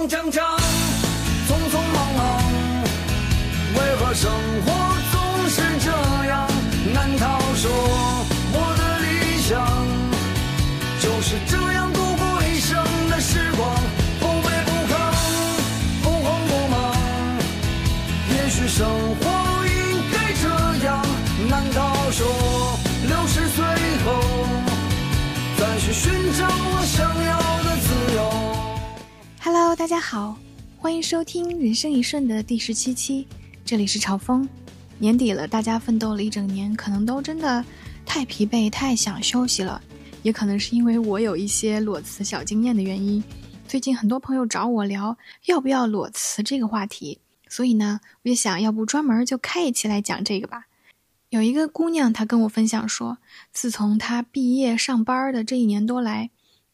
慌张张，匆匆忙忙，为何生活总是这样？难道说我的理想就是这大家好，欢迎收听《人生一瞬》的第十七期，这里是朝风。年底了，大家奋斗了一整年，可能都真的太疲惫、太想休息了，也可能是因为我有一些裸辞小经验的原因。最近很多朋友找我聊要不要裸辞这个话题，所以呢，我就想要不专门就开一期来讲这个吧。有一个姑娘，她跟我分享说，自从她毕业上班的这一年多来，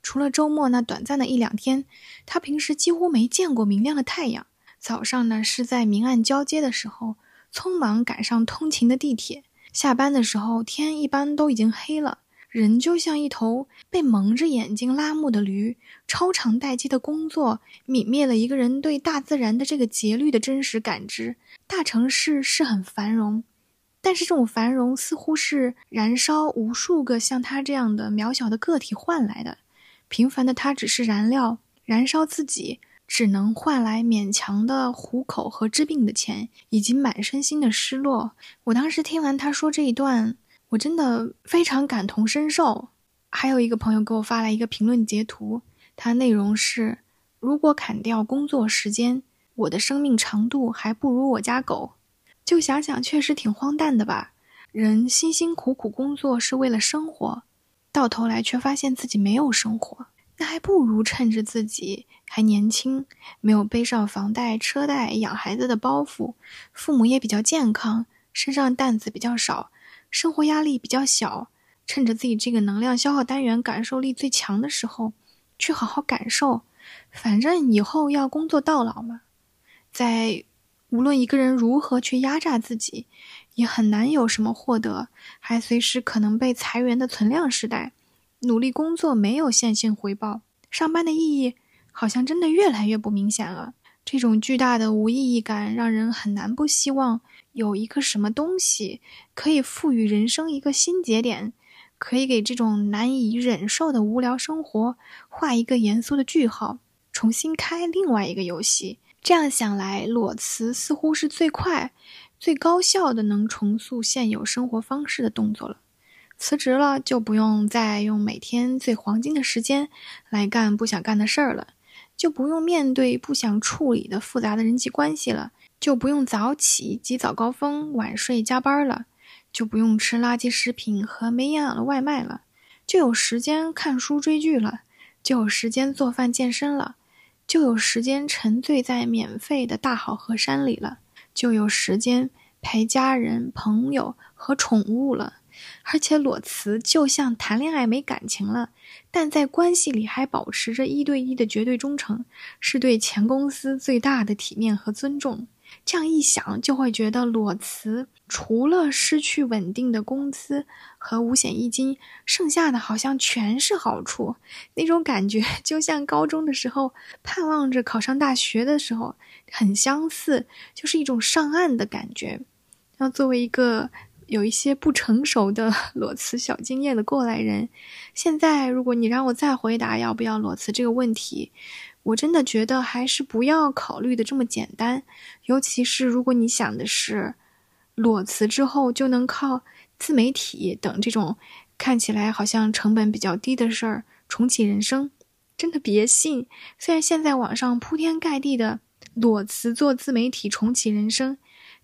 除了周末那短暂的一两天，他平时几乎没见过明亮的太阳。早上呢是在明暗交接的时候，匆忙赶上通勤的地铁；下班的时候，天一般都已经黑了，人就像一头被蒙着眼睛拉木的驴。超长待机的工作泯灭了一个人对大自然的这个节律的真实感知。大城市是很繁荣。但是这种繁荣似乎是燃烧无数个像他这样的渺小的个体换来的，平凡的他只是燃料，燃烧自己只能换来勉强的糊口和治病的钱，以及满身心的失落。我当时听完他说这一段，我真的非常感同身受。还有一个朋友给我发来一个评论截图，它内容是：如果砍掉工作时间，我的生命长度还不如我家狗。就想想，确实挺荒诞的吧？人辛辛苦苦工作是为了生活，到头来却发现自己没有生活，那还不如趁着自己还年轻，没有背上房贷、车贷、养孩子的包袱，父母也比较健康，身上担子比较少，生活压力比较小，趁着自己这个能量消耗单元感受力最强的时候，去好好感受。反正以后要工作到老嘛，在。无论一个人如何去压榨自己，也很难有什么获得。还随时可能被裁员的存量时代，努力工作没有线性回报，上班的意义好像真的越来越不明显了。这种巨大的无意义感，让人很难不希望有一个什么东西可以赋予人生一个新节点，可以给这种难以忍受的无聊生活画一个严肃的句号，重新开另外一个游戏。这样想来，裸辞似乎是最快、最高效的能重塑现有生活方式的动作了。辞职了，就不用再用每天最黄金的时间来干不想干的事儿了，就不用面对不想处理的复杂的人际关系了，就不用早起挤早高峰、晚睡加班了，就不用吃垃圾食品和没营养的外卖了，就有时间看书追剧了，就有时间做饭健身了。就有时间沉醉在免费的大好河山里了，就有时间陪家人、朋友和宠物了。而且裸辞就像谈恋爱没感情了，但在关系里还保持着一对一的绝对忠诚，是对前公司最大的体面和尊重。这样一想，就会觉得裸辞除了失去稳定的工资和五险一金，剩下的好像全是好处。那种感觉就像高中的时候盼望着考上大学的时候很相似，就是一种上岸的感觉。然后作为一个有一些不成熟的 裸辞小经验的过来人，现在如果你让我再回答要不要裸辞这个问题，我真的觉得还是不要考虑的这么简单，尤其是如果你想的是裸辞之后就能靠自媒体等这种看起来好像成本比较低的事儿重启人生，真的别信。虽然现在网上铺天盖地的裸辞做自媒体重启人生，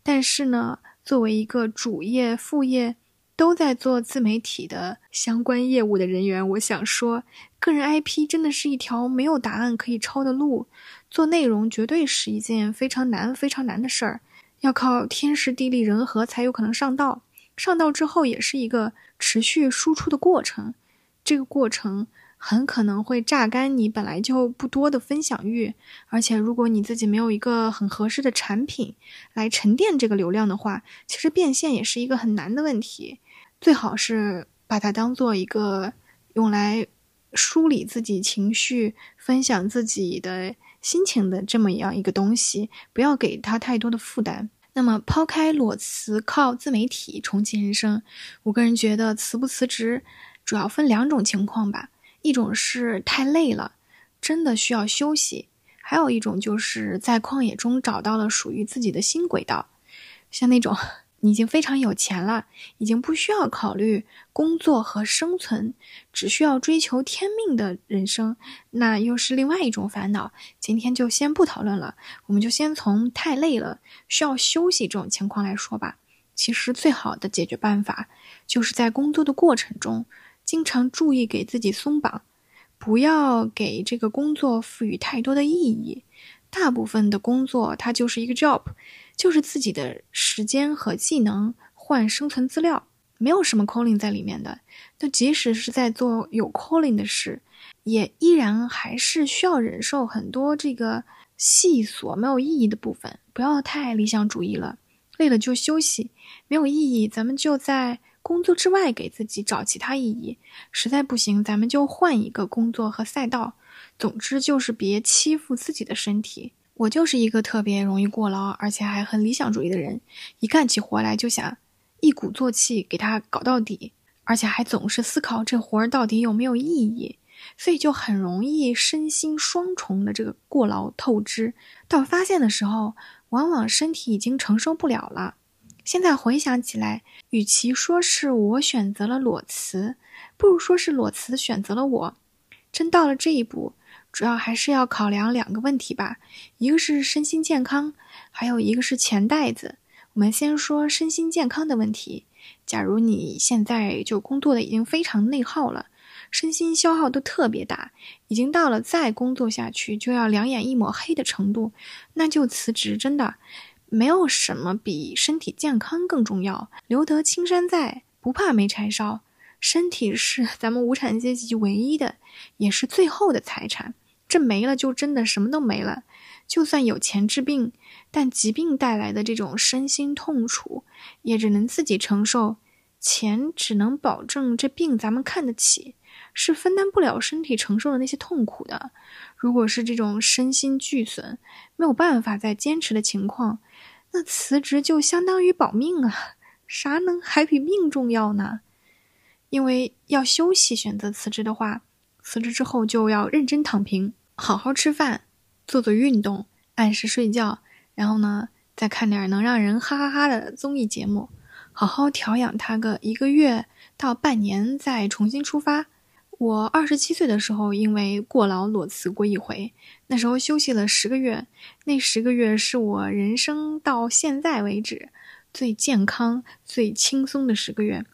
但是呢，作为一个主业副业都在做自媒体的相关业务的人员，我想说。个人 IP 真的是一条没有答案可以抄的路，做内容绝对是一件非常难、非常难的事儿，要靠天时地利人和才有可能上道。上道之后也是一个持续输出的过程，这个过程很可能会榨干你本来就不多的分享欲，而且如果你自己没有一个很合适的产品来沉淀这个流量的话，其实变现也是一个很难的问题。最好是把它当做一个用来。梳理自己情绪、分享自己的心情的这么样一个东西，不要给他太多的负担。那么，抛开裸辞，靠自媒体重启人生，我个人觉得辞不辞职，主要分两种情况吧。一种是太累了，真的需要休息；还有一种就是在旷野中找到了属于自己的新轨道，像那种。已经非常有钱了，已经不需要考虑工作和生存，只需要追求天命的人生，那又是另外一种烦恼。今天就先不讨论了，我们就先从太累了需要休息这种情况来说吧。其实最好的解决办法，就是在工作的过程中，经常注意给自己松绑，不要给这个工作赋予太多的意义。大部分的工作它就是一个 job。就是自己的时间和技能换生存资料，没有什么 calling 在里面的。就即使是在做有 calling 的事，也依然还是需要忍受很多这个细琐没有意义的部分。不要太理想主义了，累了就休息，没有意义，咱们就在工作之外给自己找其他意义。实在不行，咱们就换一个工作和赛道。总之就是别欺负自己的身体。我就是一个特别容易过劳，而且还很理想主义的人。一干起活来就想一鼓作气给他搞到底，而且还总是思考这活儿到底有没有意义，所以就很容易身心双重的这个过劳透支。到发现的时候，往往身体已经承受不了了。现在回想起来，与其说是我选择了裸辞，不如说是裸辞选择了我。真到了这一步。主要还是要考量两个问题吧，一个是身心健康，还有一个是钱袋子。我们先说身心健康的问题。假如你现在就工作的已经非常内耗了，身心消耗都特别大，已经到了再工作下去就要两眼一抹黑的程度，那就辞职。真的，没有什么比身体健康更重要。留得青山在，不怕没柴烧。身体是咱们无产阶级唯一的，也是最后的财产。这没了就真的什么都没了，就算有钱治病，但疾病带来的这种身心痛楚，也只能自己承受。钱只能保证这病咱们看得起，是分担不了身体承受的那些痛苦的。如果是这种身心俱损，没有办法再坚持的情况，那辞职就相当于保命啊！啥能还比命重要呢？因为要休息，选择辞职的话，辞职之后就要认真躺平。好好吃饭，做做运动，按时睡觉，然后呢，再看点能让人哈哈哈的综艺节目，好好调养他个一个月到半年，再重新出发。我二十七岁的时候，因为过劳裸辞过一回，那时候休息了十个月，那十个月是我人生到现在为止最健康、最轻松的十个月。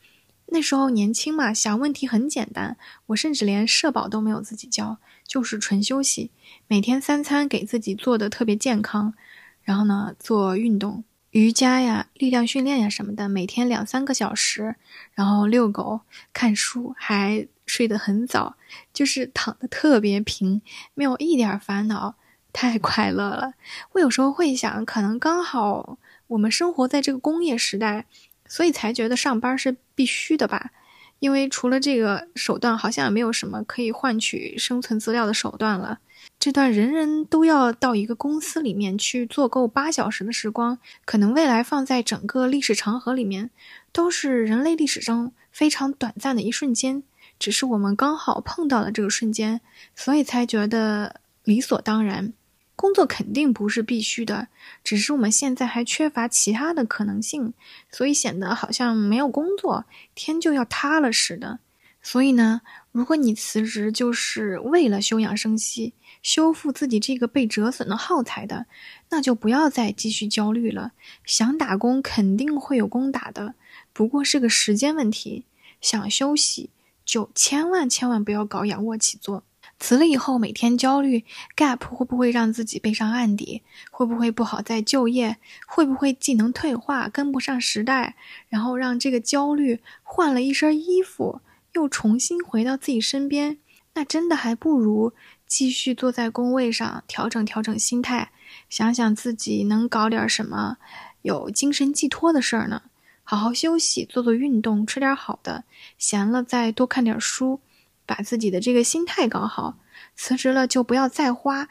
那时候年轻嘛，想问题很简单，我甚至连社保都没有自己交。就是纯休息，每天三餐给自己做的特别健康，然后呢做运动，瑜伽呀、力量训练呀什么的，每天两三个小时，然后遛狗、看书，还睡得很早，就是躺得特别平，没有一点烦恼，太快乐了。我有时候会想，可能刚好我们生活在这个工业时代，所以才觉得上班是必须的吧。因为除了这个手段，好像也没有什么可以换取生存资料的手段了。这段人人都要到一个公司里面去做够八小时的时光，可能未来放在整个历史长河里面，都是人类历史中非常短暂的一瞬间。只是我们刚好碰到了这个瞬间，所以才觉得理所当然。工作肯定不是必须的，只是我们现在还缺乏其他的可能性，所以显得好像没有工作天就要塌了似的。所以呢，如果你辞职就是为了休养生息、修复自己这个被折损的耗材的，那就不要再继续焦虑了。想打工肯定会有工打的，不过是个时间问题。想休息就千万千万不要搞仰卧起坐。辞了以后，每天焦虑，gap 会不会让自己背上案底？会不会不好再就业？会不会技能退化，跟不上时代？然后让这个焦虑换了一身衣服，又重新回到自己身边？那真的还不如继续坐在工位上，调整调整心态，想想自己能搞点什么有精神寄托的事儿呢？好好休息，做做运动，吃点好的，闲了再多看点书。把自己的这个心态搞好，辞职了就不要再花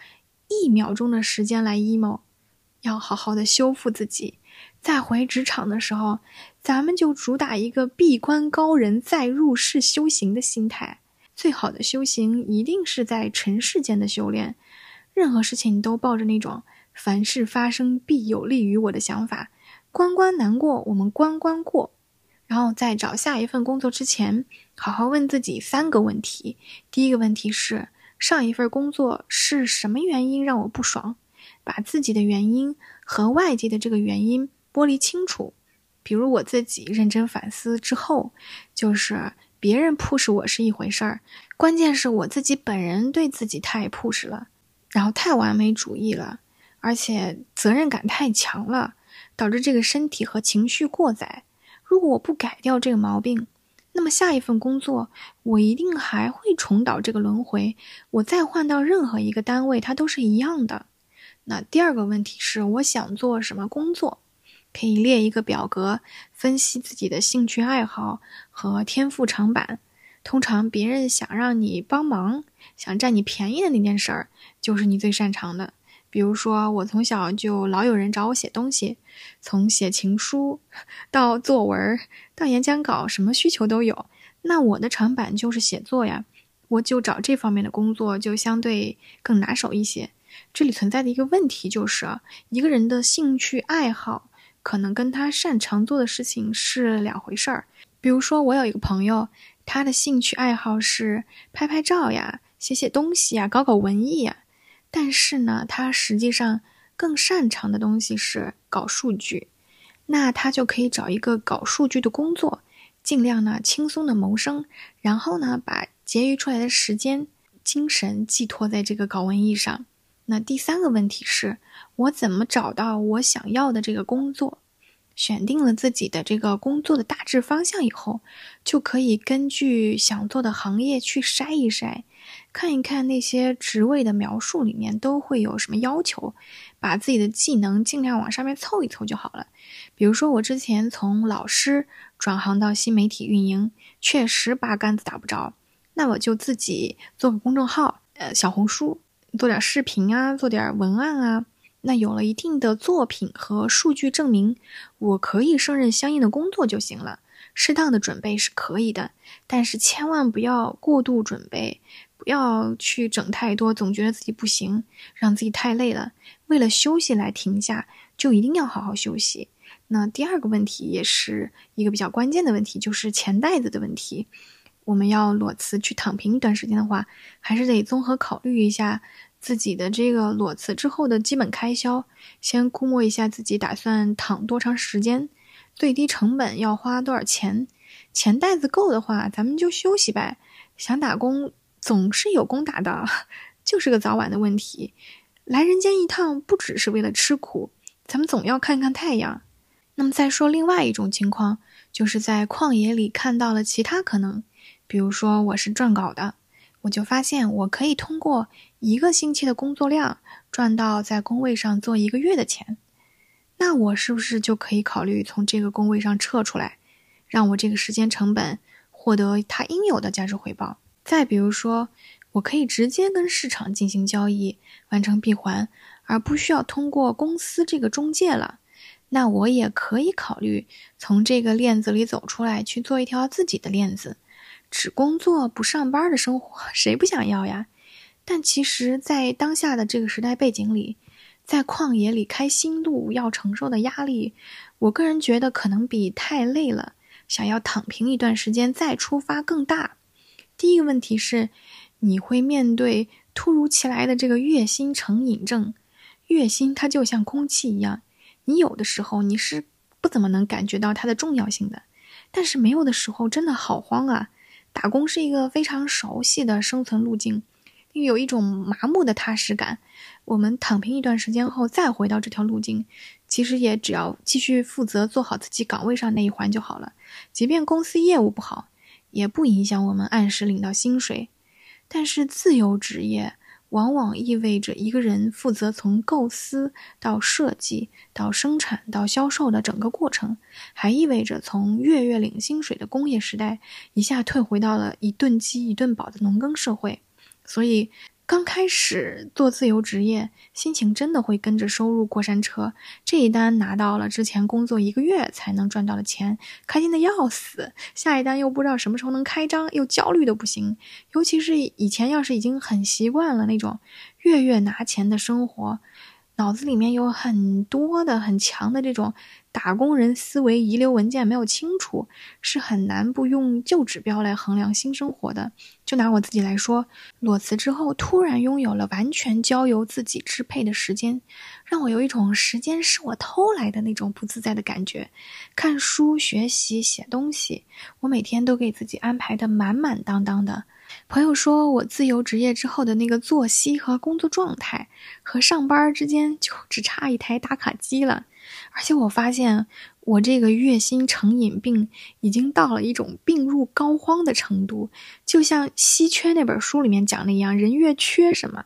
一秒钟的时间来 emo，要好好的修复自己。再回职场的时候，咱们就主打一个闭关高人再入世修行的心态。最好的修行一定是在尘世间的修炼，任何事情都抱着那种凡事发生必有利于我的想法。关关难过，我们关关过。然后在找下一份工作之前，好好问自己三个问题。第一个问题是：上一份工作是什么原因让我不爽？把自己的原因和外界的这个原因剥离清楚。比如我自己认真反思之后，就是。别人 push 我是一回事儿，关键是我自己本人对自己太 push 了，然后太完美主义了，而且责任感太强了，导致这个身体和情绪过载。如果我不改掉这个毛病，那么下一份工作我一定还会重蹈这个轮回。我再换到任何一个单位，它都是一样的。那第二个问题是，我想做什么工作？可以列一个表格，分析自己的兴趣爱好和天赋长板。通常别人想让你帮忙、想占你便宜的那件事儿，就是你最擅长的。比如说，我从小就老有人找我写东西，从写情书 到作文到演讲稿，什么需求都有。那我的长板就是写作呀，我就找这方面的工作，就相对更拿手一些。这里存在的一个问题就是，一个人的兴趣爱好。可能跟他擅长做的事情是两回事儿。比如说，我有一个朋友，他的兴趣爱好是拍拍照呀、写写东西呀、搞搞文艺呀。但是呢，他实际上更擅长的东西是搞数据。那他就可以找一个搞数据的工作，尽量呢轻松的谋生，然后呢把结余出来的时间、精神寄托在这个搞文艺上。那第三个问题是，我怎么找到我想要的这个工作？选定了自己的这个工作的大致方向以后，就可以根据想做的行业去筛一筛，看一看那些职位的描述里面都会有什么要求，把自己的技能尽量往上面凑一凑就好了。比如说，我之前从老师转行到新媒体运营，确实八竿子打不着，那我就自己做个公众号，呃，小红书。做点视频啊，做点文案啊，那有了一定的作品和数据证明，我可以胜任相应的工作就行了。适当的准备是可以的，但是千万不要过度准备，不要去整太多，总觉得自己不行，让自己太累了。为了休息来停下，就一定要好好休息。那第二个问题也是一个比较关键的问题，就是钱袋子的问题。我们要裸辞去躺平一段时间的话，还是得综合考虑一下自己的这个裸辞之后的基本开销，先估摸一下自己打算躺多长时间，最低成本要花多少钱，钱袋子够的话，咱们就休息呗。想打工总是有工打的，就是个早晚的问题。来人间一趟不只是为了吃苦，咱们总要看看太阳。那么再说另外一种情况，就是在旷野里看到了其他可能。比如说我是撰稿的，我就发现我可以通过一个星期的工作量赚到在工位上做一个月的钱，那我是不是就可以考虑从这个工位上撤出来，让我这个时间成本获得它应有的价值回报？再比如说，我可以直接跟市场进行交易，完成闭环，而不需要通过公司这个中介了，那我也可以考虑从这个链子里走出来，去做一条自己的链子。只工作不上班的生活，谁不想要呀？但其实，在当下的这个时代背景里，在旷野里开新路要承受的压力，我个人觉得可能比太累了，想要躺平一段时间再出发更大。第一个问题是，你会面对突如其来的这个月薪成瘾症。月薪它就像空气一样，你有的时候你是不怎么能感觉到它的重要性的，但是没有的时候真的好慌啊。打工是一个非常熟悉的生存路径，有一种麻木的踏实感。我们躺平一段时间后，再回到这条路径，其实也只要继续负责做好自己岗位上那一环就好了。即便公司业务不好，也不影响我们按时领到薪水。但是自由职业。往往意味着一个人负责从构思到设计到生产到销售的整个过程，还意味着从月月领薪水的工业时代一下退回到了一顿饥一顿饱的农耕社会。所以，刚开始做自由职业，心情真的会跟着收入过山车。这一单拿到了，之前工作一个月才能赚到的钱，开心的要死；下一单又不知道什么时候能开张，又焦虑的不行。尤其是以前要是已经很习惯了那种月月拿钱的生活。脑子里面有很多的很强的这种打工人思维，遗留文件没有清除，是很难不用旧指标来衡量新生活的。就拿我自己来说，裸辞之后突然拥有了完全交由自己支配的时间，让我有一种时间是我偷来的那种不自在的感觉。看书、学习、写东西，我每天都给自己安排的满满当当的。朋友说，我自由职业之后的那个作息和工作状态，和上班之间就只差一台打卡机了。而且我发现，我这个月薪成瘾病已经到了一种病入膏肓的程度。就像《稀缺》那本书里面讲的一样，人越缺什么，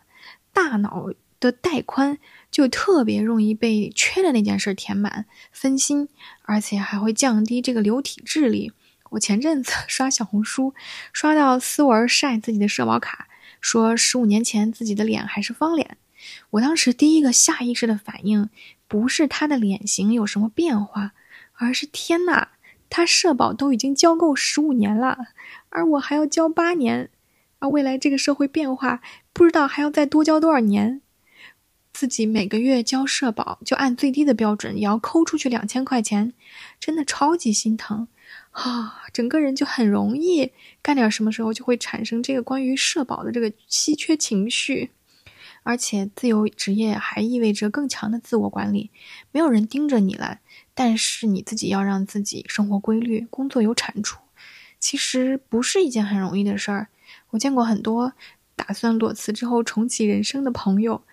大脑的带宽就特别容易被缺的那件事填满，分心，而且还会降低这个流体智力。我前阵子 刷小红书，刷到思文晒自己的社保卡，说十五年前自己的脸还是方脸。我当时第一个下意识的反应，不是他的脸型有什么变化，而是天呐，他社保都已经交够十五年了，而我还要交八年，而未来这个社会变化，不知道还要再多交多少年。自己每个月交社保，就按最低的标准也要抠出去两千块钱，真的超级心疼。啊，整个人就很容易干点什么时候就会产生这个关于社保的这个稀缺情绪，而且自由职业还意味着更强的自我管理，没有人盯着你了，但是你自己要让自己生活规律，工作有产出，其实不是一件很容易的事儿。我见过很多打算裸辞之后重启人生的朋友，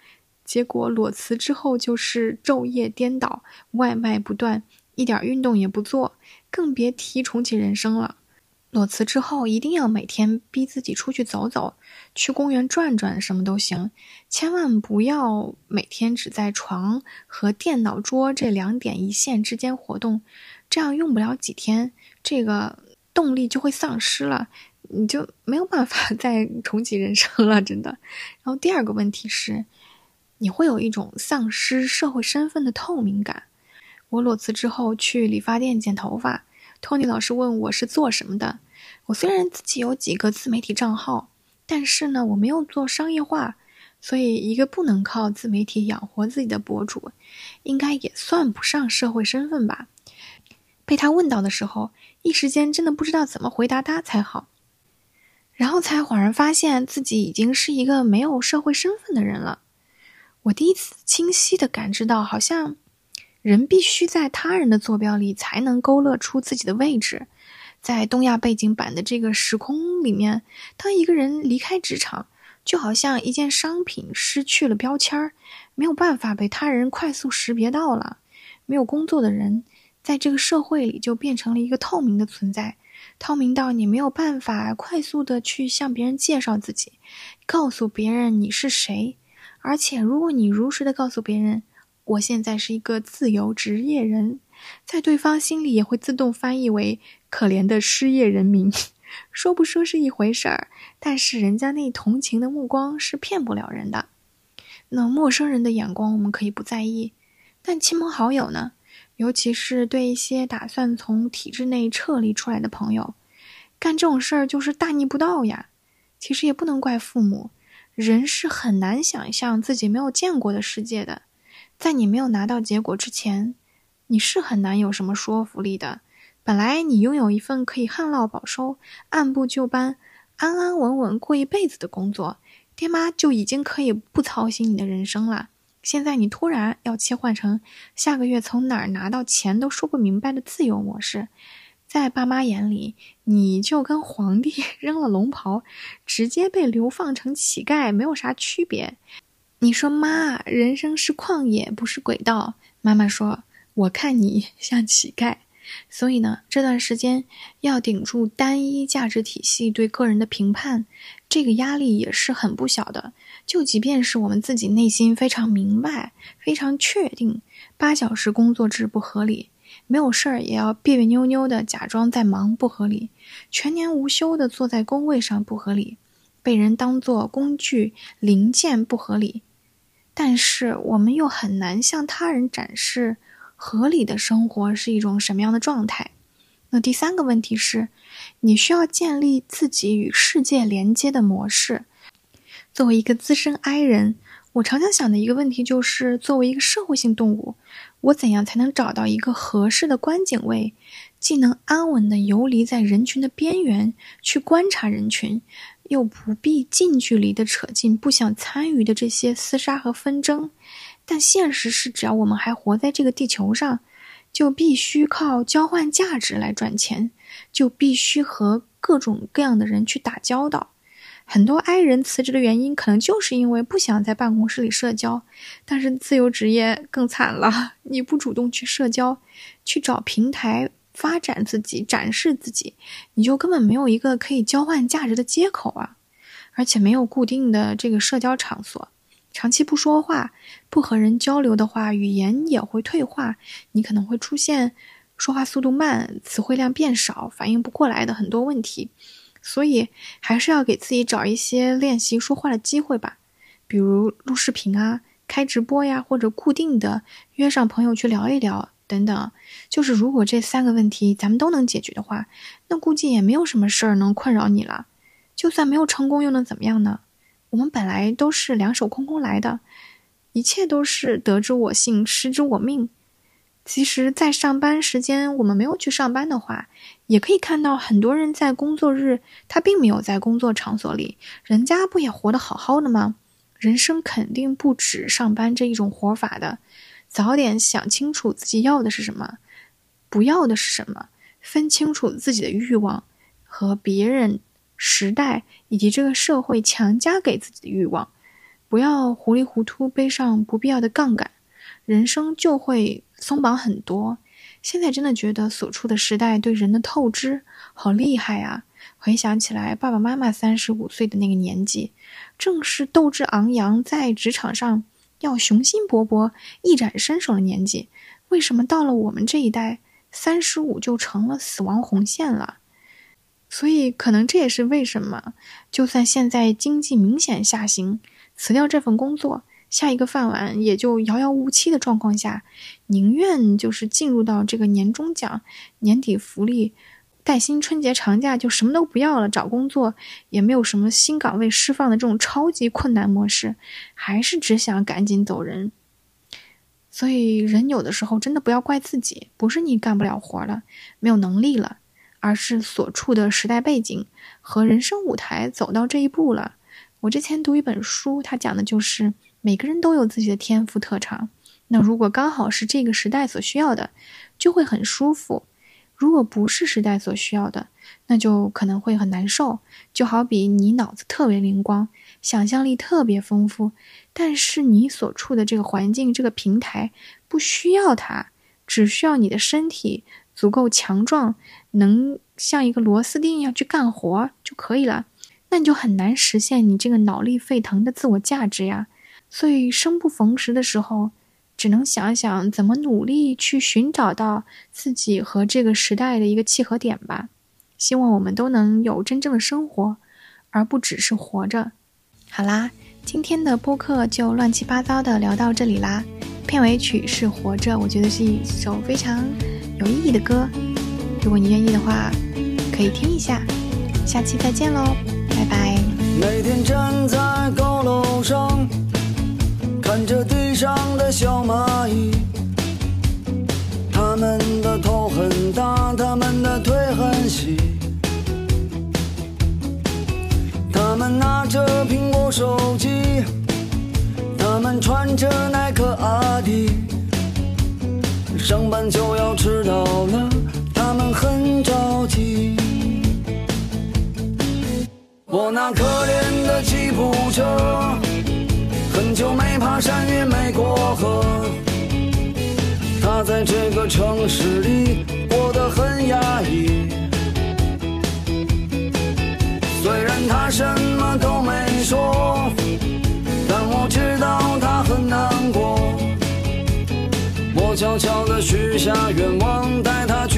结果裸辞之后就是昼夜颠倒，外卖不断。一点运动也不做，更别提重启人生了。裸辞之后，一定要每天逼自己出去走走，去公园转转，什么都行。千万不要每天只在床和电脑桌这两点一线之间活动，这样用不了几天，这个动力就会丧失了，你就没有办法 再重启人生了，真的。然后第二个问题是，你会有一种丧失社会身份的透明感。我裸辞之后去理发店剪头发托尼老师问我是做什么的。我虽然自己有几个自媒体账号，但是呢，我没有做商业化，所以一个不能靠自媒体养活自己的博主，应该也算不上社会身份吧。被他问到的时候，一时间真的不知道怎么回答他才好，然后才恍然发现自己已经是一个没有社会身份的人了。我第一次清晰的感知到，好像。人必须在他人的坐标里才能勾勒出自己的位置，在东亚背景板的这个时空里面，当一个人离开职场，就好像一件商品失去了标签儿，没有办法被他人快速识别到了。没有工作的人，在这个社会里就变成了一个透明的存在，透明到你没有办法快速的去向别人介绍自己，告诉别人你是谁。而且，如果你如实的告诉别人，我现在是一个自由职业人，在对方心里也会自动翻译为可怜的失业人民。说不说是一回事儿，但是人家那同情的目光是骗不了人的。那陌生人的眼光我们可以不在意，但亲朋好友呢？尤其是对一些打算从体制内撤离出来的朋友，干这种事儿就是大逆不道呀。其实也不能怪父母，人是很难想象自己没有见过的世界的。在你没有拿到结果之前，你是很难有什么说服力的。本来你拥有一份可以旱涝保收、按部就班、安安稳稳过一辈子的工作，爹妈就已经可以不操心你的人生了。现在你突然要切换成下个月从哪儿拿到钱都说不明白的自由模式，在爸妈眼里，你就跟皇帝 扔了龙袍，直接被流放成乞丐，没有啥区别。你说妈，人生是旷野，不是轨道。妈妈说，我看你像乞丐，所以呢，这段时间要顶住单一价值体系对个人的评判，这个压力也是很不小的。就即便是我们自己内心非常明白、非常确定，八小时工作制不合理，没有事儿也要别别扭扭的假装在忙不合理，全年无休的坐在工位上不合理。被人当作工具零件不合理，但是我们又很难向他人展示合理的生活是一种什么样的状态。那第三个问题是，你需要建立自己与世界连接的模式。作为一个资深 I 人，我常常想的一个问题就是：作为一个社会性动物，我怎样才能找到一个合适的观景位？既能安稳地游离在人群的边缘去观察人群，又不必近距离的扯进不想参与的这些厮杀和纷争。但现实是，只要我们还活在这个地球上，就必须靠交换价值来赚钱，就必须和各种各样的人去打交道。很多 I 人辞职的原因，可能就是因为不想在办公室里社交。但是自由职业更惨了，你不主动去社交，去找平台。发展自己，展示自己，你就根本没有一个可以交换价值的接口啊！而且没有固定的这个社交场所，长期不说话、不和人交流的话，语言也会退化，你可能会出现说话速度慢、词汇量变少、反应不过来的很多问题。所以还是要给自己找一些练习说话的机会吧，比如录视频啊、开直播呀，或者固定的约上朋友去聊一聊。等等，就是如果这三个问题咱们都能解决的话，那估计也没有什么事儿能困扰你了。就算没有成功，又能怎么样呢？我们本来都是两手空空来的，一切都是得之我幸，失之我命。其实，在上班时间我们没有去上班的话，也可以看到很多人在工作日他并没有在工作场所里，人家不也活得好好的吗？人生肯定不止上班这一种活法的。早点想清楚自己要的是什么，不要的是什么，分清楚自己的欲望和别人、时代以及这个社会强加给自己的欲望，不要糊里糊涂背上不必要的杠杆，人生就会松绑很多。现在真的觉得所处的时代对人的透支好厉害啊！回想起来，爸爸妈妈三十五岁的那个年纪，正是斗志昂扬，在职场上。要雄心勃勃、一展身手的年纪，为什么到了我们这一代，三十五就成了死亡红线了？所以，可能这也是为什么，就算现在经济明显下行，辞掉这份工作，下一个饭碗也就遥遥无期的状况下，宁愿就是进入到这个年终奖、年底福利。带薪春节长假就什么都不要了，找工作也没有什么新岗位释放的这种超级困难模式，还是只想赶紧走人。所以人有的时候真的不要怪自己，不是你干不了活了，没有能力了，而是所处的时代背景和人生舞台走到这一步了。我之前读一本书，它讲的就是每个人都有自己的天赋特长，那如果刚好是这个时代所需要的，就会很舒服。如果不是时代所需要的，那就可能会很难受。就好比你脑子特别灵光，想象力特别丰富，但是你所处的这个环境、这个平台不需要它，只需要你的身体足够强壮，能像一个螺丝钉一样去干活就可以了。那你就很难实现你这个脑力沸腾的自我价值呀。所以生不逢时的时候。只能想想怎么努力去寻找到自己和这个时代的一个契合点吧。希望我们都能有真正的生活，而不只是活着。好啦，今天的播客就乱七八糟的聊到这里啦。片尾曲是《活着》，我觉得是一首非常有意义的歌。如果你愿意的话，可以听一下。下期再见喽，拜拜。每天站在高楼上。看着地上的小蚂蚁，它们的头很大，它们的腿很细，它们拿着苹果手机，它们穿着耐克阿迪，上班就要迟到了，它们很着急。我那可怜的吉普车。很久没爬山，也没过河。他在这个城市里过得很压抑。虽然他什么都没说，但我知道他很难过。我悄悄地许下愿望，带他去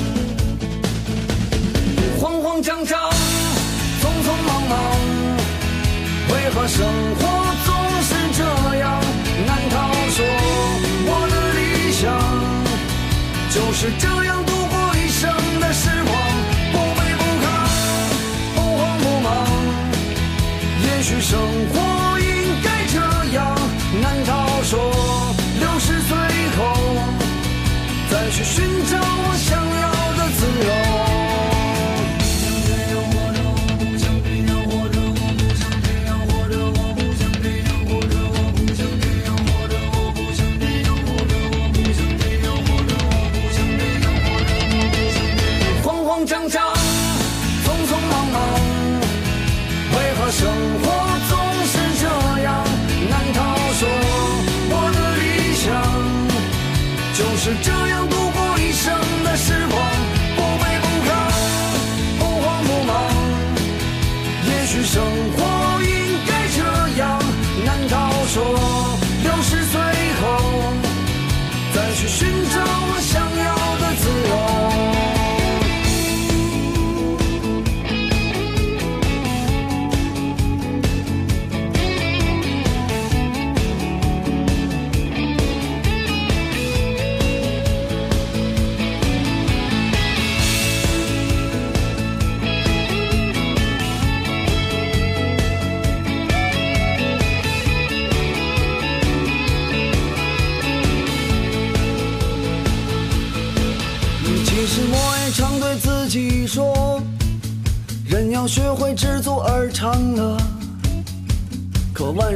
为何生活总是这样？难道说我的理想就是这样度过一生的时光？不卑不亢，不慌不忙。也许生活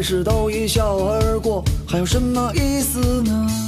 事都一笑而过，还有什么意思呢？